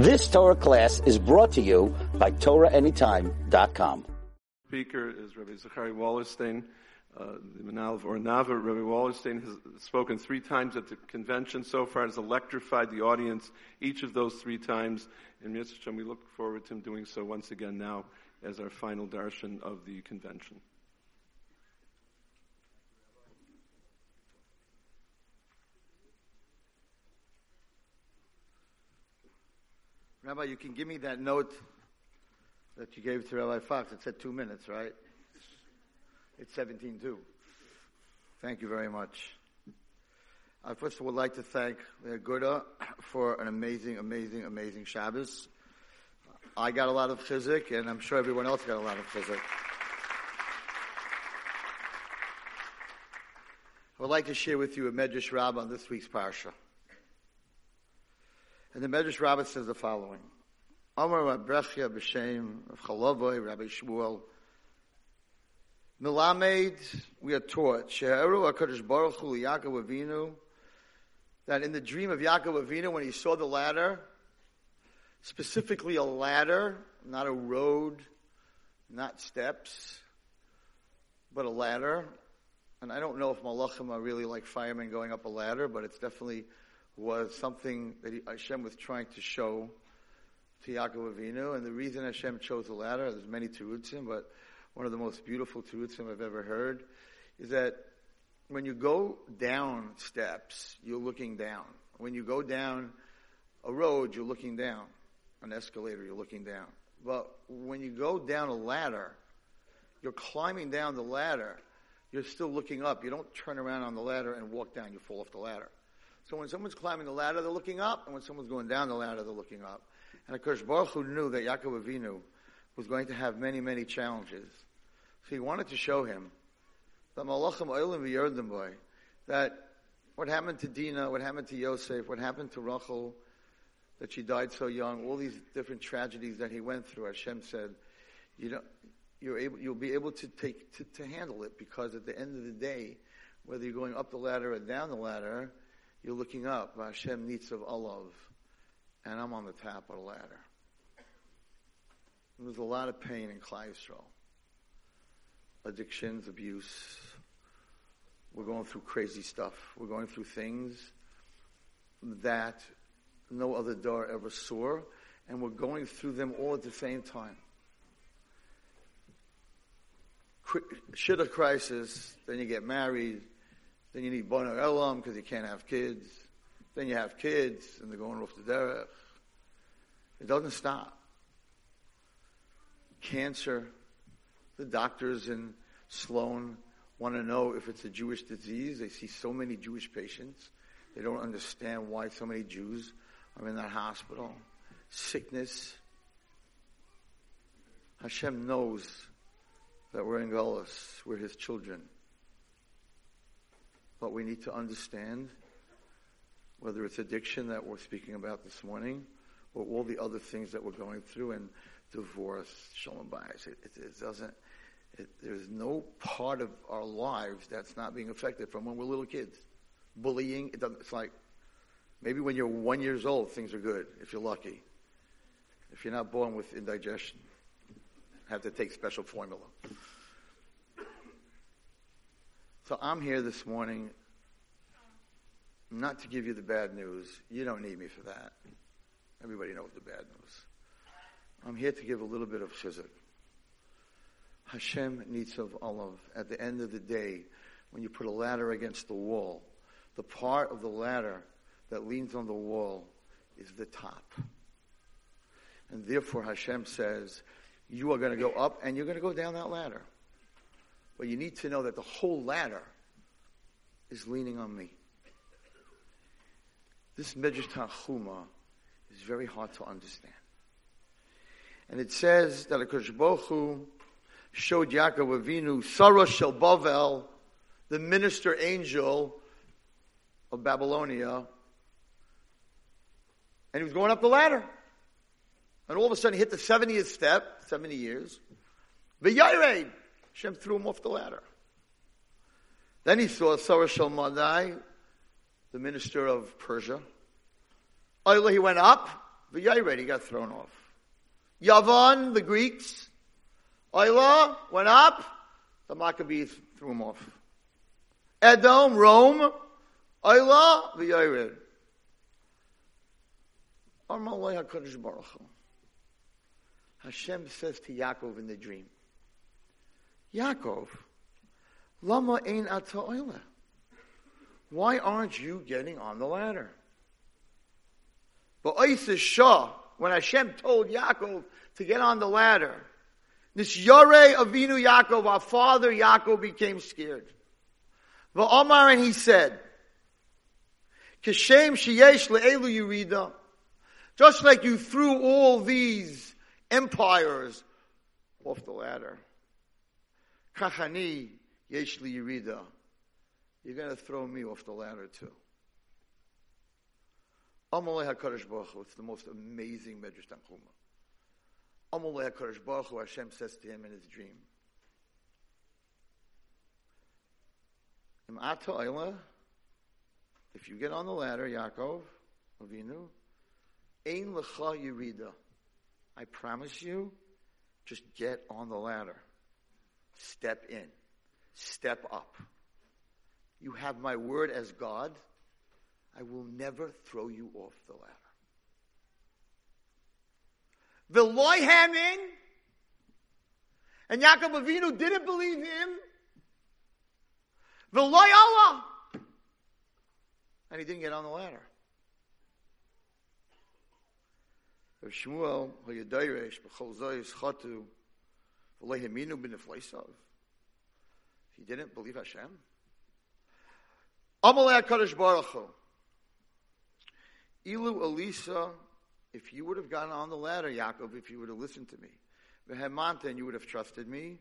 This Torah class is brought to you by TorahAnytime.com. Speaker is Rabbi Zachary Wallerstein. Uh, the Menahel of Ohr Naava, Rabbi Wallerstein has spoken three times at the convention so far, has electrified the audience each of those three times. And Mitzvah we look forward to him doing so once again now as our final darshan of the convention. Rabbi, you can give me that note that you gave to Rabbi Fox. It said two minutes, right? It's 17.2. Thank you very much. I first would like to thank the Aguda for an amazing, amazing, amazing Shabbos. I got a lot of chizik, and I'm sure everyone else got a lot of chizik. I would like to share with you a Medrash Rabbah on this week's Parsha. And the Medrash Rabbah says the following. Amar Rabrechia B'Shem of Rabbi Shmuel. Milamed, we are taught, Sheheru HaKadosh Baruch Hu Yaakov Avinu, that in the dream of Yaakov Avinu, when he saw the ladder, specifically a ladder, not a road, not steps, but a ladder. And I don't know if Malachim are really like firemen going up a ladder, but it's definitely was something that he, Hashem was trying to show to Yaakov Avinu. And the reason Hashem chose the ladder, there's many terutzim, but one of the most beautiful terutzim I've ever heard is that when you go down steps, you're looking down. When you go down a road, you're looking down. An escalator, you're looking down. But when you go down a ladder, you're climbing down the ladder, you're still looking up. You don't turn around on the ladder and walk down, you fall off the ladder. So when someone's climbing the ladder, they're looking up, and when someone's going down the ladder, they're looking up. And of course, Baruch Hu knew that Yaakov Avinu was going to have many, many challenges. So he wanted to show him that that what happened to Dina, what happened to Yosef, what happened to Rachel, that she died so young, all these different tragedies that he went through, Hashem said, you know, you're able, you'll be able to take, to, to handle it because at the end of the day, whether you're going up the ladder or down the ladder, you're looking up, Hashem Nitzav Olav, and I'm on the top of the ladder. There's a lot of pain in Yisrael. Addictions, abuse. We're going through crazy stuff. We're going through things that no other dor ever saw, and we're going through them all at the same time. Shidduch crisis, then you get married, then you need Bonei Olam because you can't have kids. Then you have kids and they're going off the derech. It doesn't stop. Cancer. The doctors in Sloan want to know if it's a Jewish disease. They see so many Jewish patients. They don't understand why so many Jews are in that hospital. Sickness. Hashem knows that we're in Gullus. We're His children. But we need to understand whether it's addiction that we're speaking about this morning or all the other things that we're going through and divorce, shalom bayis. It, it, it doesn't, it, there's no part of our lives that's not being affected from when we're little kids. Bullying, it doesn't, it's like maybe when you're one years old, things are good, if you're lucky. If you're not born with indigestion, have to take special formula. So I'm here this morning not to give you the bad news. You don't need me for that. Everybody knows the bad news. I'm here to give a little bit of chizik. Hashem nitzav olav. At the end of the day, when you put a ladder against the wall, the part of the ladder that leans on the wall is the top. And therefore Hashem says, you are going to go up and you're going to go down that ladder. But you need to know that the whole ladder is leaning on me. This Medrash Tanchuma is very hard to understand. And it says that Akash Bochu showed Yaakov Avinu, Sarah Shel Bavel, the minister angel of Babylonia, and he was going up the ladder. And all of a sudden he hit the 70th step, 70 years. V'yayreid, Hashem threw him off the ladder. Then he saw Sarah Shalmadai, the minister of Persia. He went up, V'yayred, he got thrown off. Yavan, the Greeks. Oila went up. The Maccabees threw him off. Edom, Rome. Oila, Baruch Hu. Hashem says to Yaakov in the dream, Yaakov, lama ein ata Why aren't you getting on the ladder? But Isis Shah, when Hashem told Yaakov to get on the ladder, this Yare Avinu Yaakov, our father Yaakov became scared. But Omar and he said, Kashem sheyesh le'elu yurida. Just like you threw all these empires off the ladder. Kachani yesh yurida. You're going to throw me off the ladder too. Amalei HaKadosh Baruch Hu. It's the most amazing Medrash Tanchuma. Amalei HaKadosh Baruch Hu, Hashem says to him in his dream. If you get on the ladder, Yaakov, Avinu, Ein Lecha Yerida. I promise you, just get on the ladder. Step in. Step up. You have my word as God. I will never throw you off the ladder. Veloy Hamin, and Yaakov Avinu didn't believe him. Veloy Allah, and he didn't get on the ladder. Shmuel, Zoyis Chatu. He didn't believe Hashem. Amalei HaKadosh Baruch Hu. Ilu Elisa, if you would have gotten on the ladder, Yaakov, if you would have listened to me, Vehemanta, and you would have trusted me,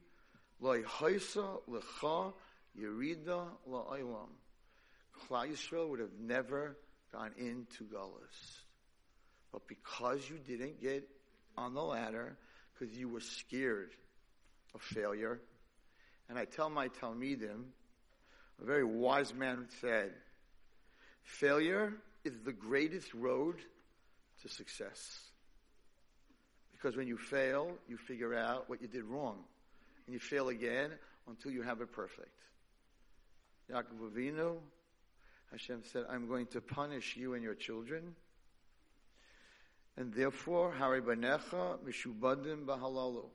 Loi Haisa Lecha Yerida La'olam. Klal Yisrael would have never gone into Gullus. But because you didn't get on the ladder, because you were scared of failure, and I tell my Talmidim, a very wise man said, failure is the greatest road to success. Because when you fail, you figure out what you did wrong. And you fail again until you have it perfect. Yaakov Avinu, Hashem said, I'm going to punish you and your children. And therefore, Hari Banecha, Mishubadim Bahalalu.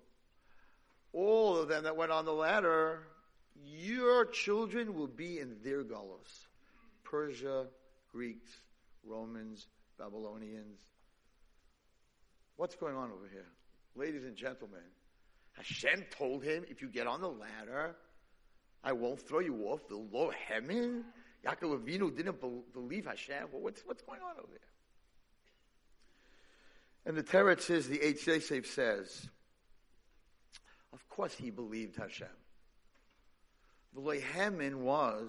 All of them that went on the ladder, your children will be in their galus. Persia, Greeks, Romans, Babylonians. What's going on over here? Ladies and gentlemen, Hashem told him, if you get on the ladder, I won't throw you off the low heaven. Yaakov Avinu didn't believe Hashem. Well, what's, what's going on over there? And the Teretz says, the Yosef says, of course he believed Hashem. The way Haman was,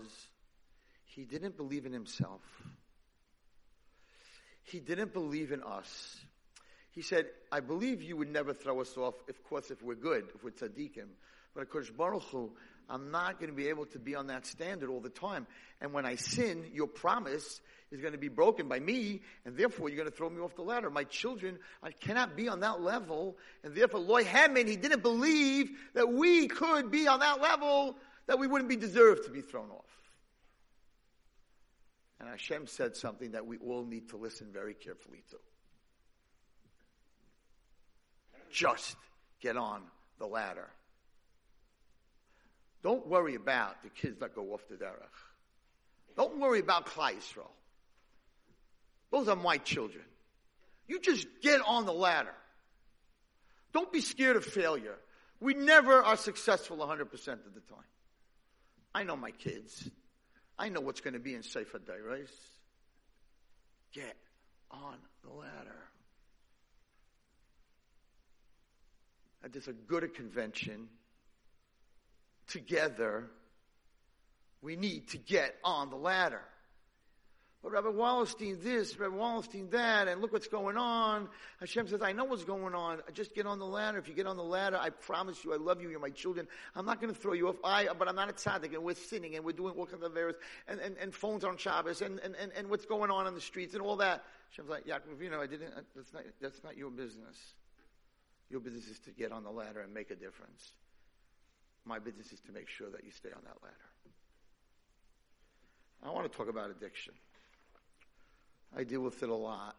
he didn't believe in himself. He didn't believe in us. He said, I believe you would never throw us off, of course, if we're good, if we're tzaddikim. But of course, Baruch Hu, I'm not going to be able to be on that standard all the time. And when I sin, your promise is going to be broken by me, and therefore you're going to throw me off the ladder. My children, I cannot be on that level, and therefore Loy Hammond, he didn't believe that we could be on that level, that we wouldn't be deserved to be thrown off. And Hashem said something that we all need to listen very carefully to. Just get on the ladder. Don't worry about the kids that go off the derech. Don't worry about Klal Yisrael. Those are my children. You just get on the ladder. Don't be scared of failure. We never are successful 100% of the time. I know my kids. I know what's going to be in Sefer Dairais. Get on the ladder. And there's a good convention. Together, we need to get on the ladder. But Rabbi Wallerstein this, Rabbi Wallerstein that, and look what's going on. Hashem says, I know what's going on. Just get on the ladder. If you get on the ladder, I promise you, I love you, you're my children. I'm not going to throw you off. I, but I'm not a tzaddik, and we're sinning, and we're doing all kinds of errors, and, and, and phones on Shabbos, and, and, and, and what's going on on the streets, and all that. Hashem's like, Yaakov, you know, I didn't, that's not, that's not your business. Your business is to get on the ladder and make a difference. My business is to make sure that you stay on that ladder. I want to talk about addiction. I deal with it a lot.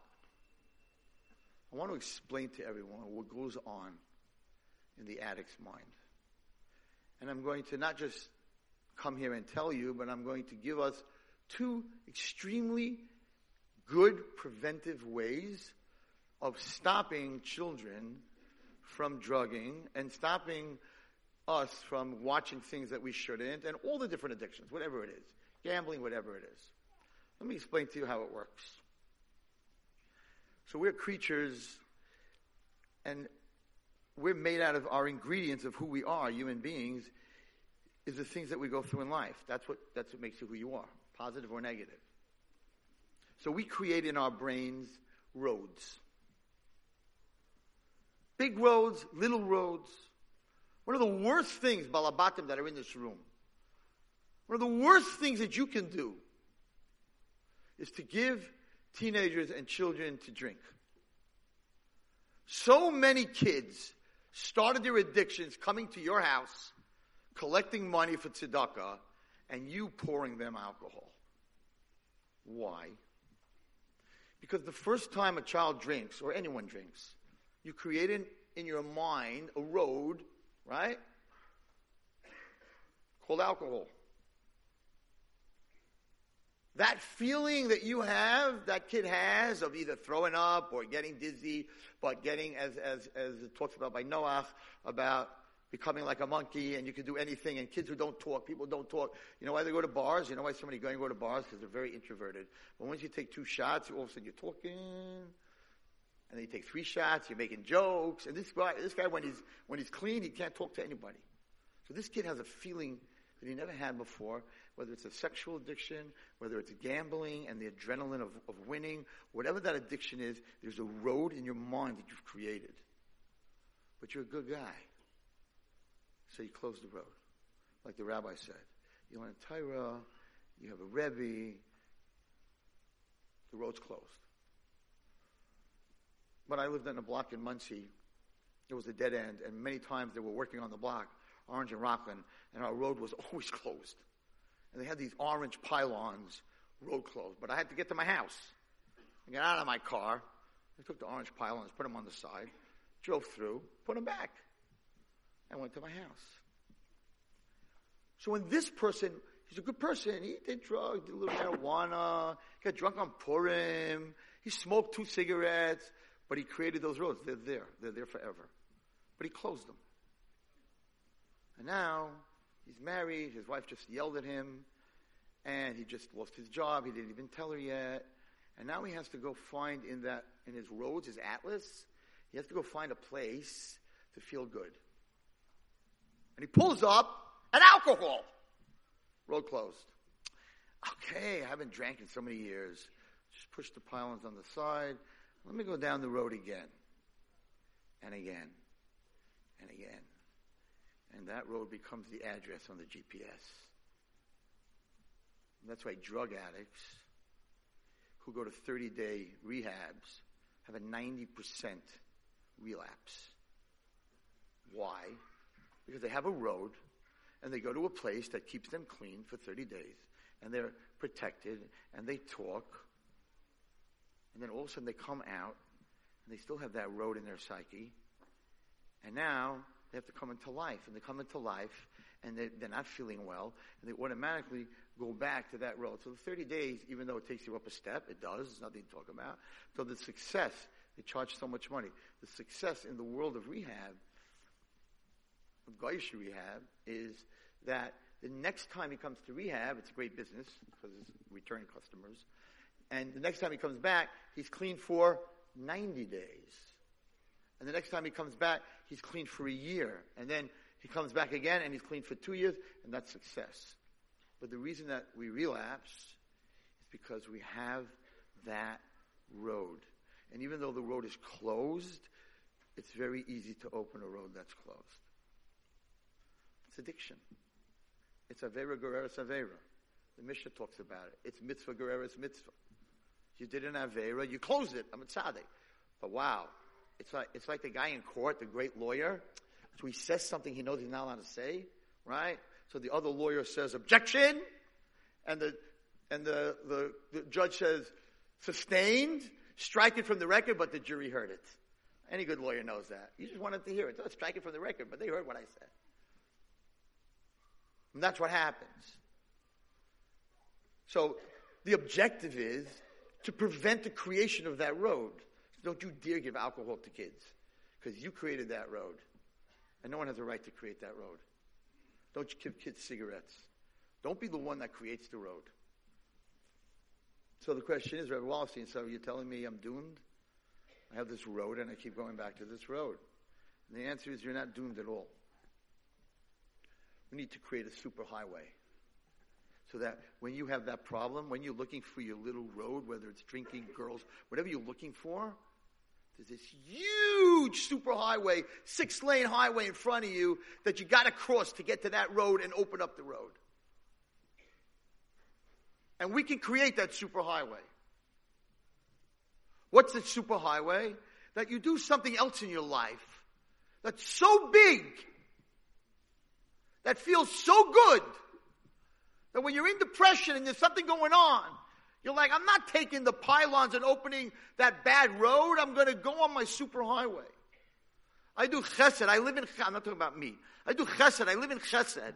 I want to explain to everyone what goes on in the addict's mind. And I'm going to not just come here and tell you, but I'm going to give us two extremely good preventive ways of stopping children from drugging and stopping us from watching things that we shouldn't and all the different addictions, whatever it is, gambling, whatever it is. Let me explain to you how it works. So we're creatures and we're made out of our ingredients of who we are, human beings, is the things that we go through in life. That's what, that's what makes you who you are, positive or negative. So we create in our brains roads. Big roads, little roads. One of the worst things, Balabatim, that are in this room, one of the worst things that you can do is to give teenagers and children to drink. So many kids started their addictions coming to your house, collecting money for tzedakah, and you pouring them alcohol. Why? Because the first time a child drinks, or anyone drinks, you create in, in your mind a road, right? Cold alcohol. That feeling that you have, that kid has of either throwing up or getting dizzy, but getting, as, as, as it talks about by Noah, about becoming like a monkey and you can do anything and kids who don't talk, people don't talk. You know why they go to bars? You know why somebody going to go to bars? Because they're very introverted. But once you take two shots, all of a sudden you're talking. And then you take three shots, you're making jokes. And this guy, this guy when he's, when he's clean, he can't talk to anybody. So this kid has a feeling that he never had before whether it's a sexual addiction, whether it's gambling and the adrenaline of, of winning, whatever that addiction is, there's a road in your mind that you've created. But you're a good guy. So you close the road. Like the rabbi said. You want a Torah, you have a Rebbe, the road's closed. When I lived in a block in Monsey, it was a dead end, and many times they were working on the block, Orange and Rockland, and our road was always closed and they had these orange pylons, road closed. But I had to get to my house. I got out of my car. I took the orange pylons, put them on the side, drove through, put them back. I went to my house. So when this person, he's a good person, he did drugs, did a little marijuana, got drunk on Purim, he smoked two cigarettes, but he created those roads. They're there. They're there forever. But he closed them. And now He's married. His wife just yelled at him. And he just lost his job. He didn't even tell her yet. And now he has to go find in that, in his roads, his atlas, he has to go find a place to feel good. And he pulls up an alcohol. Road closed. Okay, I haven't drank in so many years. Just push the pylons on the side. Let me go down the road again. And again. And again and that road becomes the address on the GPS. And that's why drug addicts who go to 30 day rehabs have a 90% relapse. Why? Because they have a road and they go to a place that keeps them clean for 30 days and they're protected and they talk. And then all of a sudden they come out and they still have that road in their psyche. And now they have to come into life. And they come into life and they, they're not feeling well, and they automatically go back to that road. So the 30 days, even though it takes you up a step, it does, there's nothing to talk about. So the success, they charge so much money. The success in the world of rehab, of Goyish rehab, is that the next time he comes to rehab, it's a great business because it's returning customers. And the next time he comes back, he's clean for 90 days. And the next time he comes back, he's clean for a year. And then he comes back again and he's clean for two years, and that's success. But the reason that we relapse is because we have that road. And even though the road is closed, it's very easy to open a road that's closed. It's addiction. It's Avera goreres Avera. The Mishnah talks about it. It's mitzvah goreres mitzvah. You did an Avera, you closed it. I'm a tzaddik. But wow, it's like, it's like the guy in court, the great lawyer. So he says something he knows he's not allowed to say, right? So the other lawyer says, objection. And the, and the, the, the judge says, sustained, strike it from the record, but the jury heard it. Any good lawyer knows that. You just wanted to hear it. Strike it from the record, but they heard what I said. And that's what happens. So the objective is to prevent the creation of that road. Don't you dare give alcohol to kids because you created that road. And no one has a right to create that road. Don't you give kids cigarettes. Don't be the one that creates the road. So the question is, Reverend Wallerstein, so you're telling me I'm doomed? I have this road and I keep going back to this road. And the answer is you're not doomed at all. We need to create a superhighway. So that when you have that problem, when you're looking for your little road, whether it's drinking, girls, whatever you're looking for, there's this huge superhighway, six lane highway in front of you that you got to cross to get to that road and open up the road. And we can create that superhighway. What's the superhighway? That you do something else in your life that's so big, that feels so good, that when you're in depression and there's something going on, you're like, I'm not taking the pylons and opening that bad road. I'm going to go on my superhighway. I do chesed. I live in, I'm not talking about me. I do chesed. I live in chesed.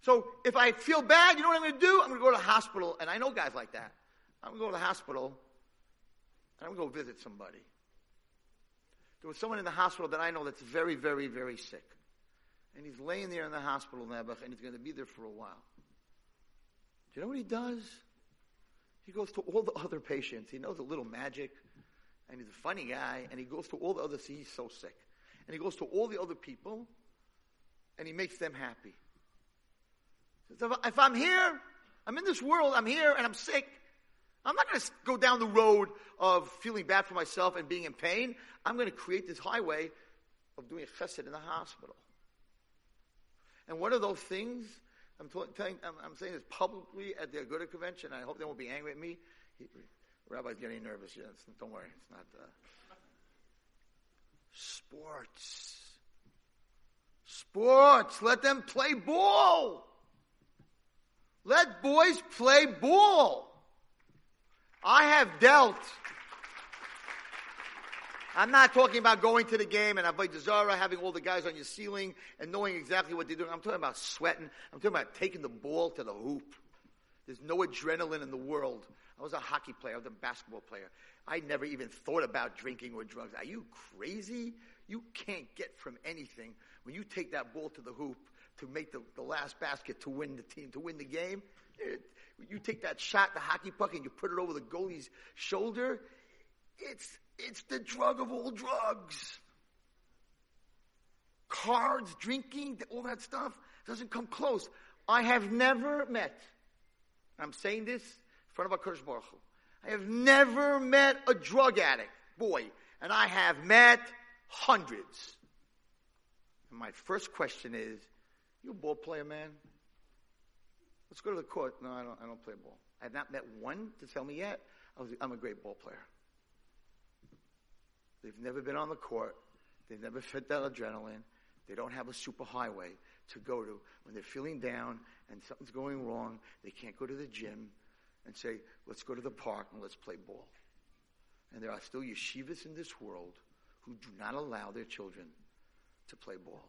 So if I feel bad, you know what I'm going to do? I'm going to go to the hospital. And I know guys like that. I'm going to go to the hospital and I'm going to go visit somebody. There was someone in the hospital that I know that's very, very, very sick. And he's laying there in the hospital, Nebuch, and he's going to be there for a while. Do you know what he does? He goes to all the other patients. He knows a little magic, and he's a funny guy, and he goes to all the others. He's so sick. And he goes to all the other people, and he makes them happy. If I'm here, I'm in this world, I'm here, and I'm sick, I'm not going to go down the road of feeling bad for myself and being in pain. I'm going to create this highway of doing a chesed in the hospital. And one of those things, I'm, telling, I'm, I'm saying this publicly at the Aguda convention, I hope they won't be angry at me. He, Rabbi's getting nervous. Don't worry, it's not. Uh, sports. Sports. Let them play ball. Let boys play ball. I have dealt. I'm not talking about going to the game and Avodah Zarah, having all the guys on your ceiling and knowing exactly what they're doing. I'm talking about sweating. I'm talking about taking the ball to the hoop. There's no adrenaline in the world. I was a hockey player. I was a basketball player. I never even thought about drinking or drugs. Are you crazy? You can't get from anything when you take that ball to the hoop to make the, the last basket to win the team, to win the game. It, you take that shot, the hockey puck, and you put it over the goalie's shoulder. It's, it's the drug of all drugs. Cards, drinking, all that stuff doesn't come close. I have never met, I'm saying this in front of a Kurdish Baruch Hu, I have never met a drug addict, boy, and I have met hundreds. And my first question is, you a ball player, man? Let's go to the court. No, I don't, I don't play ball. I have not met one to tell me yet I was, I'm a great ball player. They've never been on the court. They've never felt that adrenaline. They don't have a superhighway to go to when they're feeling down and something's going wrong. They can't go to the gym and say, let's go to the park and let's play ball. And there are still yeshivas in this world who do not allow their children to play ball.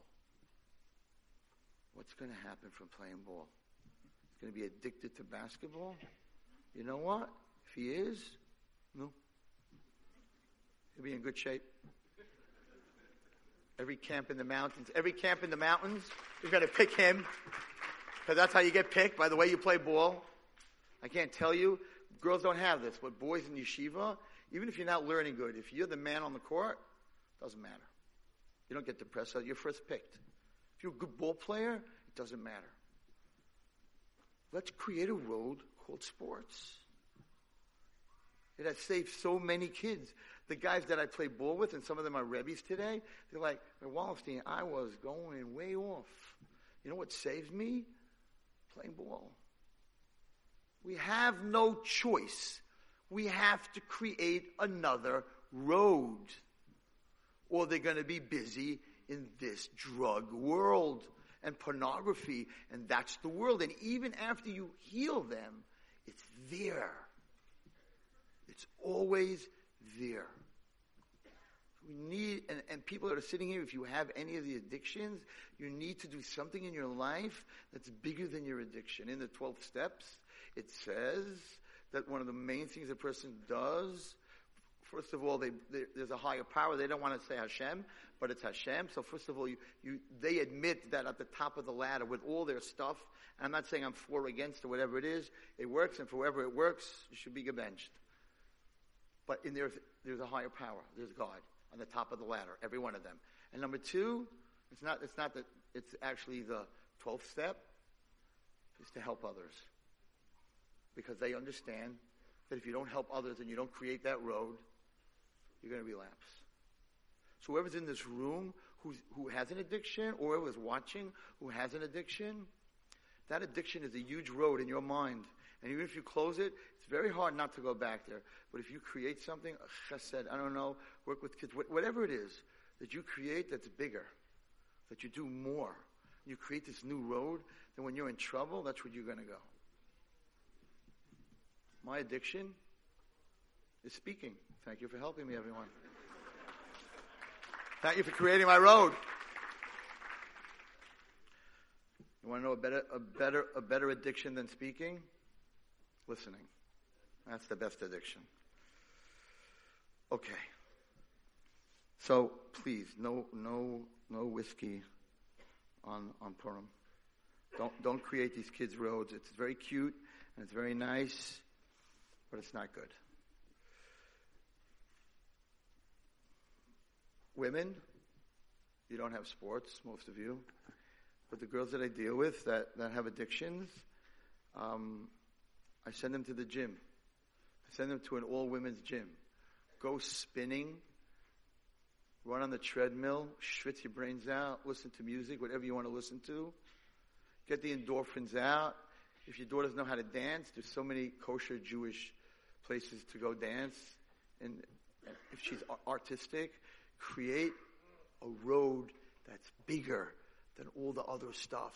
What's going to happen from playing ball? He's going to be addicted to basketball? You know what? If he is, no. He'll be in good shape. Every camp in the mountains, every camp in the mountains, you're going to pick him. Because that's how you get picked, by the way you play ball. I can't tell you, girls don't have this, but boys in yeshiva, even if you're not learning good, if you're the man on the court, doesn't matter. You don't get depressed, you're first picked. If you're a good ball player, it doesn't matter. Let's create a road called sports. It has saved so many kids. The guys that I play ball with, and some of them are Rebbe's today, they're like, Wallerstein, I was going way off. You know what saved me? Playing ball. We have no choice. We have to create another road. Or they're going to be busy in this drug world and pornography, and that's the world. And even after you heal them, it's there. It's always there. We need, and, and people that are sitting here, if you have any of the addictions, you need to do something in your life that's bigger than your addiction. In the 12 steps, it says that one of the main things a person does, first of all, they, they, there's a higher power. They don't want to say Hashem, but it's Hashem. So first of all, you, you, they admit that at the top of the ladder with all their stuff, I'm not saying I'm for or against or whatever it is, it works, and for whoever it works, you should be avenged. But in there, there's a higher power. There's God on the top of the ladder, every one of them. And number two, it's not, it's not that it's actually the 12th step, is to help others. Because they understand that if you don't help others and you don't create that road, you're going to relapse. So whoever's in this room who's, who has an addiction, or whoever's watching who has an addiction, that addiction is a huge road in your mind. And even if you close it, it's very hard not to go back there. But if you create something, chesed, I don't know, work with kids, whatever it is that you create that's bigger, that you do more, you create this new road, then when you're in trouble, that's where you're going to go. My addiction is speaking. Thank you for helping me, everyone. Thank you for creating my road. You want to know a better, a better, a better addiction than speaking? Listening. That's the best addiction. Okay. So please, no, no, no whiskey on on Purim. Don't don't create these kids' roads. It's very cute and it's very nice, but it's not good. Women, you don't have sports, most of you, but the girls that I deal with that, that have addictions, um, I send them to the gym. I send them to an all women's gym. Go spinning, run on the treadmill, schwitz your brains out, listen to music, whatever you want to listen to. Get the endorphins out. If your daughter doesn't know how to dance, there's so many kosher Jewish places to go dance. And if she's artistic, create a road that's bigger than all the other stuff.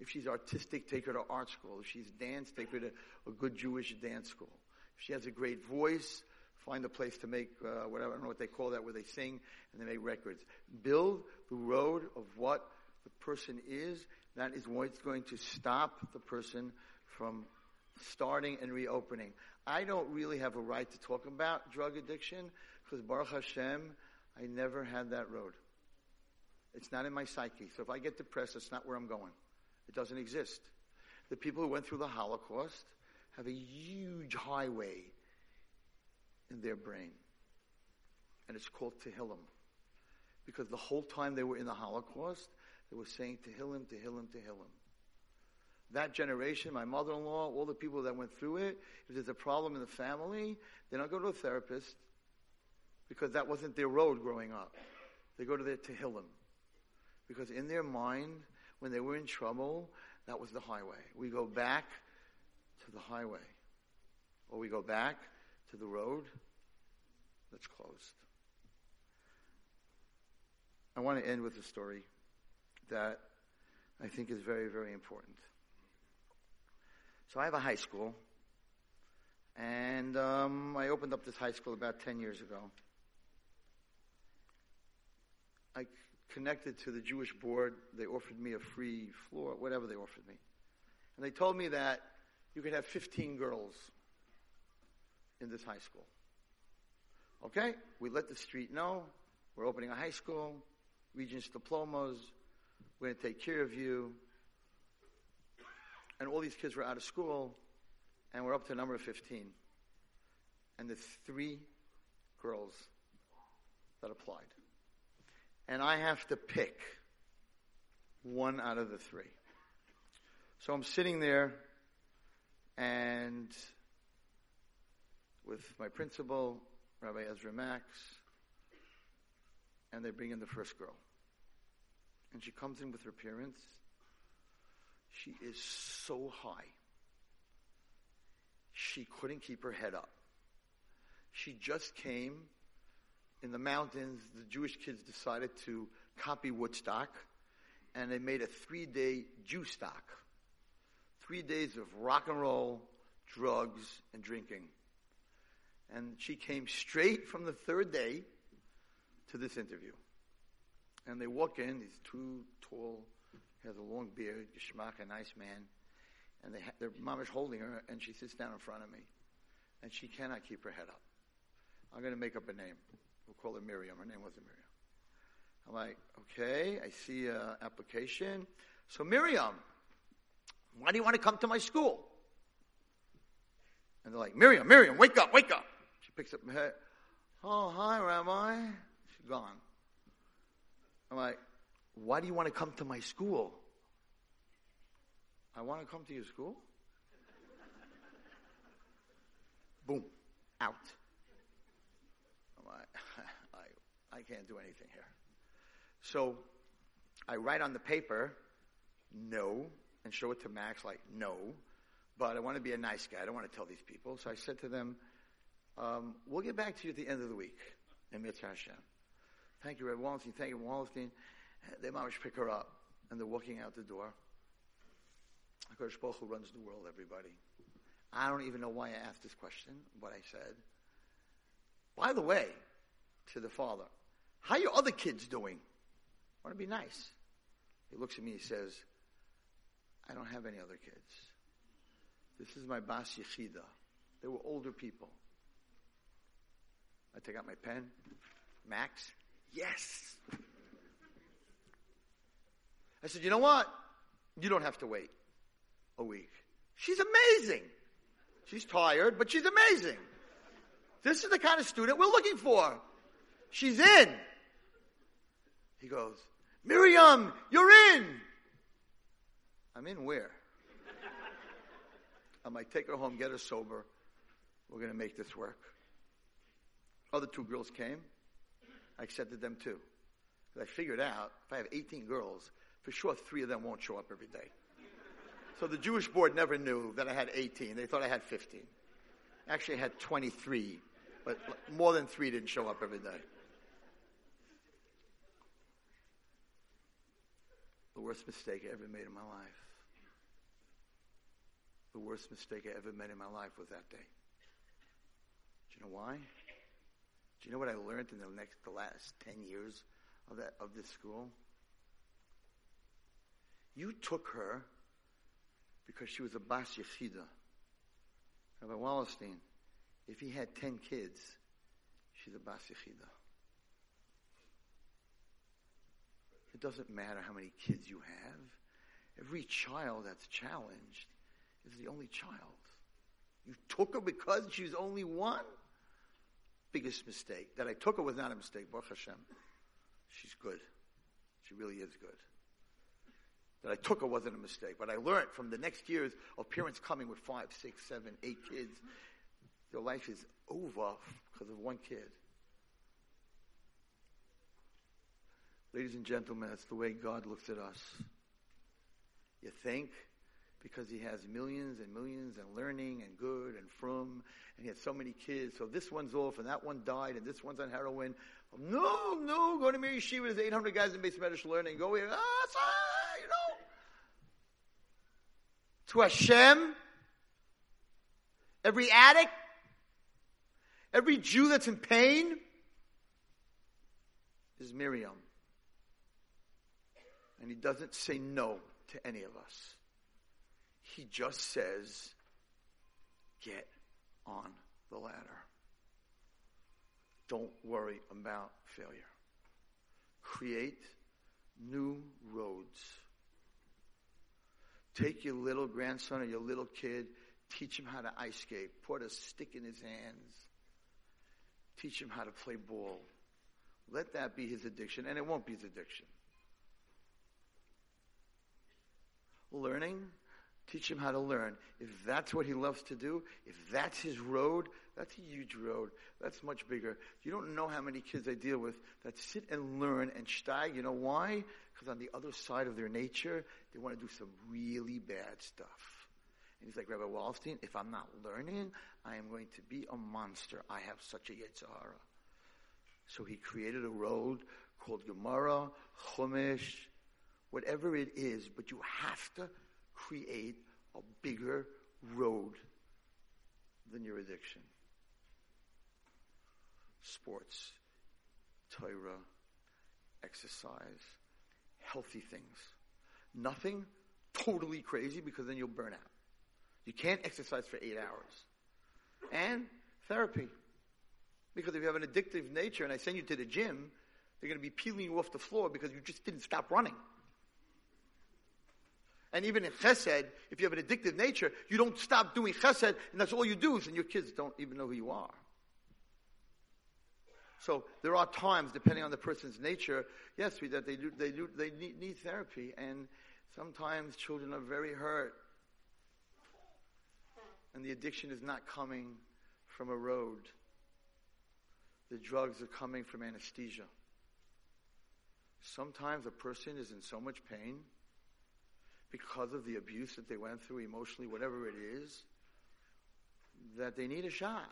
If she's artistic, take her to art school. If she's dance, take her to a good Jewish dance school. If she has a great voice, find a place to make uh, whatever, I don't know what they call that, where they sing and they make records. Build the road of what the person is. That is what's going to stop the person from starting and reopening. I don't really have a right to talk about drug addiction because Baruch Hashem, I never had that road. It's not in my psyche. So if I get depressed, it's not where I'm going. It doesn't exist. The people who went through the Holocaust have a huge highway in their brain. And it's called Tehillim. Because the whole time they were in the Holocaust, they were saying Tehillim, Tehillim, Tehillim. That generation, my mother-in-law, all the people that went through it, if there's a problem in the family, they don't go to a therapist because that wasn't their road growing up. They go to their Tehillim. Because in their mind, when they were in trouble, that was the highway. We go back to the highway. Or we go back to the road that's closed. I want to end with a story that I think is very, very important. So I have a high school, and um, I opened up this high school about 10 years ago. I connected to the Jewish board. They offered me a free floor, whatever they offered me. And they told me that you could have 15 girls in this high school. Okay, we let the street know we're opening a high school, Regents diplomas, we're going to take care of you. And all these kids were out of school, and we're up to number of 15. And there's three girls that applied and I have to pick one out of the three. So I'm sitting there and with my principal, Rabbi Ezra Max, and they bring in the first girl. And she comes in with her parents. She is so high. She couldn't keep her head up. She just came in the mountains. The Jewish kids decided to copy Woodstock, and they made a three day Jew stock. Three days of rock and roll, drugs, and drinking. And she came straight from the third day to this interview. And they walk in, he's too tall, has a long beard, Geschmack, a nice man. And they ha- their mom is holding her, and she sits down in front of me. And she cannot keep her head up. I'm going to make up a name. We'll call her Miriam. Her name wasn't Miriam. I'm like, okay, I see an application. So, Miriam, why do you want to come to my school? And they're like, Miriam, Miriam, wake up, wake up. She picks up her head. Oh, hi, Rabbi. She's gone. I'm like, why do you want to come to my school? I want to come to your school? Boom, out. I'm like, I, can't do anything here. So I write on the paper, no, and show it to Max, like, no, but I want to be a nice guy. I don't want to tell these people. So I said to them, um, we'll get back to you at the end of the week in Mitzvah Hashem. Thank you, Red Wallerstein. Thank you, Wallerstein. They managed to pick her up, and they're walking out the door. HaKadosh Baruch runs the world, everybody. I don't even know why I asked this question, what I said. By the way, to the father, how are your other kids doing? I want to be nice. He looks at me, he says, I don't have any other kids. This is my Bas Yechida. They were older people. I take out my pen. Max? Yes. I said, you know what? You don't have to wait a week. She's amazing. She's tired, but she's amazing. This is the kind of student we're looking for. She's in. He goes, Miriam, you're in. I'm in where? I'm like, take her home, get her sober. We're going to make this work. Other two girls came. I accepted them too. I figured out if I have 18 girls, for sure three of them won't show up every day. So the Jewish board never knew that I had 18. They thought I had 15. Actually, I had 23, but more than three didn't show up every day. The worst mistake I ever made in my life. The worst mistake I ever made in my life was that day. Do you know why? Do you know what I learned in the next, the last 10 years of that, of this school? You took her because she was a Bas Yechida. Rabbi Wallerstein, if he had 10 kids, she's a Bas Yechida. It doesn't matter how many kids you have. Every child that's challenged is the only child. You took her because she's only one? Biggest mistake. That I took her was not a mistake, Baruch Hashem. She's good. She really is good. That I took her wasn't a mistake. But I learned from the next years of parents coming with five, six, seven, eight kids, their life is over because of one kid. Ladies and gentlemen, that's the way God looks at us. You think because he has millions and millions and learning and good and from, and he had so many kids, so this one's off and that one died and this one's on heroin. No, no, go to Mir Yeshiva, there's 800 guys in beis medrash learning. Go here, ah, sorry, you know. To Hashem, every addict, every Jew that's in pain is Miriam. And he doesn't say no to any of us. He just says, get on the ladder. Don't worry about failure. Create new roads. Take your little grandson or your little kid, teach him how to ice skate, put a stick in his hands, teach him how to play ball. Let that be his addiction, and it won't be his addiction. Learning, Teach him how to learn. If that's what he loves to do, if that's his road, that's a huge road. That's much bigger. You don't know how many kids I deal with that sit and learn and steig. You know why? Because on the other side of their nature, they want to do some really bad stuff. And he's like, Rabbi Wallerstein, if I'm not learning, I am going to be a monster. I have such a Yetzer Hara. So he created a road called Gemara, Chumash, whatever it is, but you have to create a bigger road than your addiction. Sports, Torah, exercise, healthy things. Nothing totally crazy because then you'll burn out. You can't exercise for eight hours. And therapy. Because if you have an addictive nature and I send you to the gym, they're going to be peeling you off the floor because you just didn't stop running. And even in chesed, if you have an addictive nature, you don't stop doing chesed, and that's all you do, and your kids don't even know who you are. So there are times, depending on the person's nature, yes, we that they do, they do, they need, need therapy, and sometimes children are very hurt, and the addiction is not coming from a road. The drugs are coming from anesthesia. Sometimes a person is in so much pain because of the abuse that they went through emotionally, whatever it is, that they need a shot.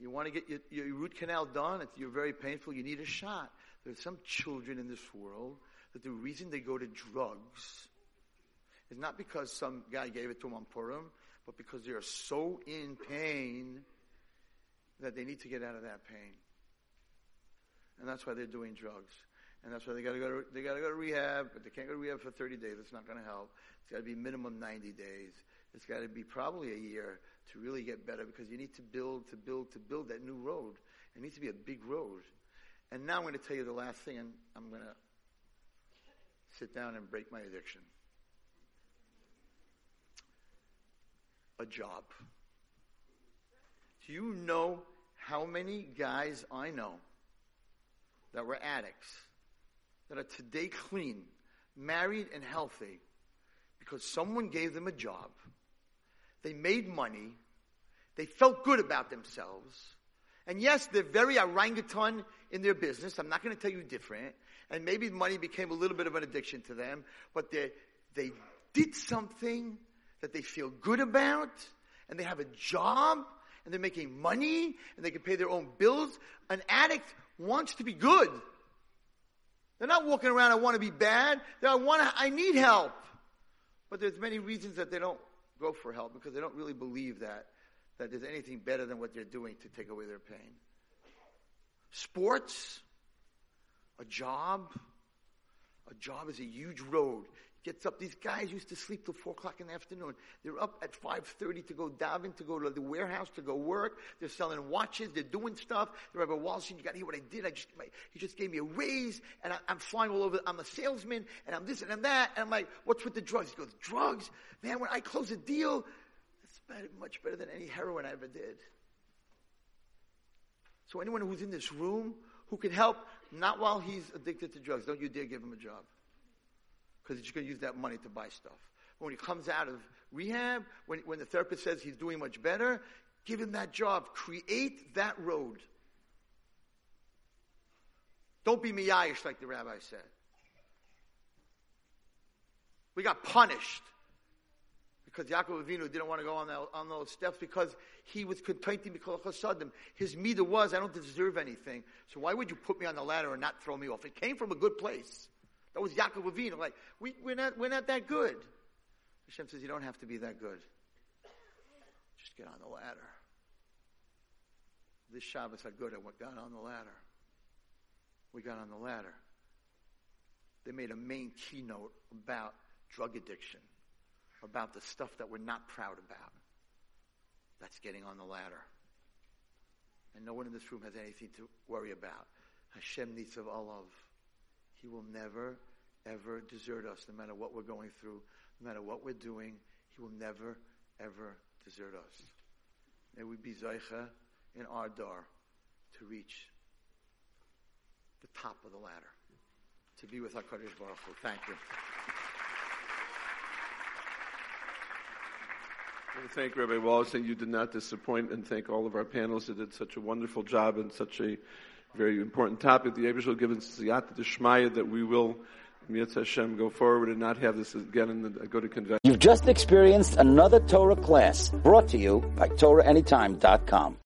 You want to get your, your root canal done, it's, you're very painful, you need a shot. There's some children in this world that the reason they go to drugs is not because some guy gave it to them on Purim, but because they are so in pain that they need to get out of that pain. And that's why they're doing drugs. And that's why they got to go to they got to go to rehab, but they can't go to rehab for 30 days. It's not going to help. It's got to be minimum 90 days. It's got to be probably a year to really get better because you need to build, to build, to build that new road. It needs to be a big road. And now I'm going to tell you the last thing, and I'm going to sit down and break my addiction. A job. Do you know how many guys I know that were addicts? That are today clean, married, and healthy because someone gave them a job. They made money. They felt good about themselves. And yes, they're very orangutan in their business. I'm not going to tell you different. And maybe money became a little bit of an addiction to them, but they, they did something that they feel good about, and they have a job, and they're making money, and they can pay their own bills. An addict wants to be good. They're not walking around, I want to be bad. They're, I want to, I need help. But there's many reasons that they don't go for help because they don't really believe that, that there's anything better than what they're doing to take away their pain. Sports, a job, a job is a huge road gets up. These guys used to sleep till four o'clock in the afternoon. They're up at five thirty to go daven, to go to the warehouse, to go work. They're selling watches. They're doing stuff. They're Rabbi Wallerstein, you got to hear what I did. I just, my, he just gave me a raise, and I, am flying all over. I'm a salesman, and I'm this and I'm that. And I'm like, what's with the drugs? He goes, drugs, man. When I close a deal, it's better, much better than any heroin I ever did. So anyone who's in this room who can help, not while he's addicted to drugs, don't you dare give him a job because he's going to use that money to buy stuff. When he comes out of rehab, when, when the therapist says he's doing much better, give him that job. Create that road. Don't be miyayish like the rabbi said. We got punished because Yaakov Avinu didn't want to go on, that, on those steps because he was contenting because of chasadim. his meter was, I don't deserve anything. So why would you put me on the ladder and not throw me off? It came from a good place. That was Yaakov Avinu. Like, we, we're, not, we're not that good. Hashem says, you don't have to be that good. Just get on the ladder. This Shabbos Aguda what got on the ladder. We got on the ladder. They made a main keynote about drug addiction, about the stuff that we're not proud about. That's getting on the ladder. And no one in this room has anything to worry about. Hashem needs of Allah. He will never ever desert us, no matter what we're going through, no matter what we're doing. He will never, ever desert us. May we be zocheh in our dor to reach the top of the ladder, to be with HaKadosh Baruch Hu. Thank you. Thank Rabbi Wallerstein. You did not disappoint, and thank all of our panelists that did such a wonderful job and such a very important topic. The Abish will give us Siyata Deshmaya that we will, Hashem, go forward and not have this again and go to convention. You've just experienced another Torah class brought to you by TorahAnytime.com.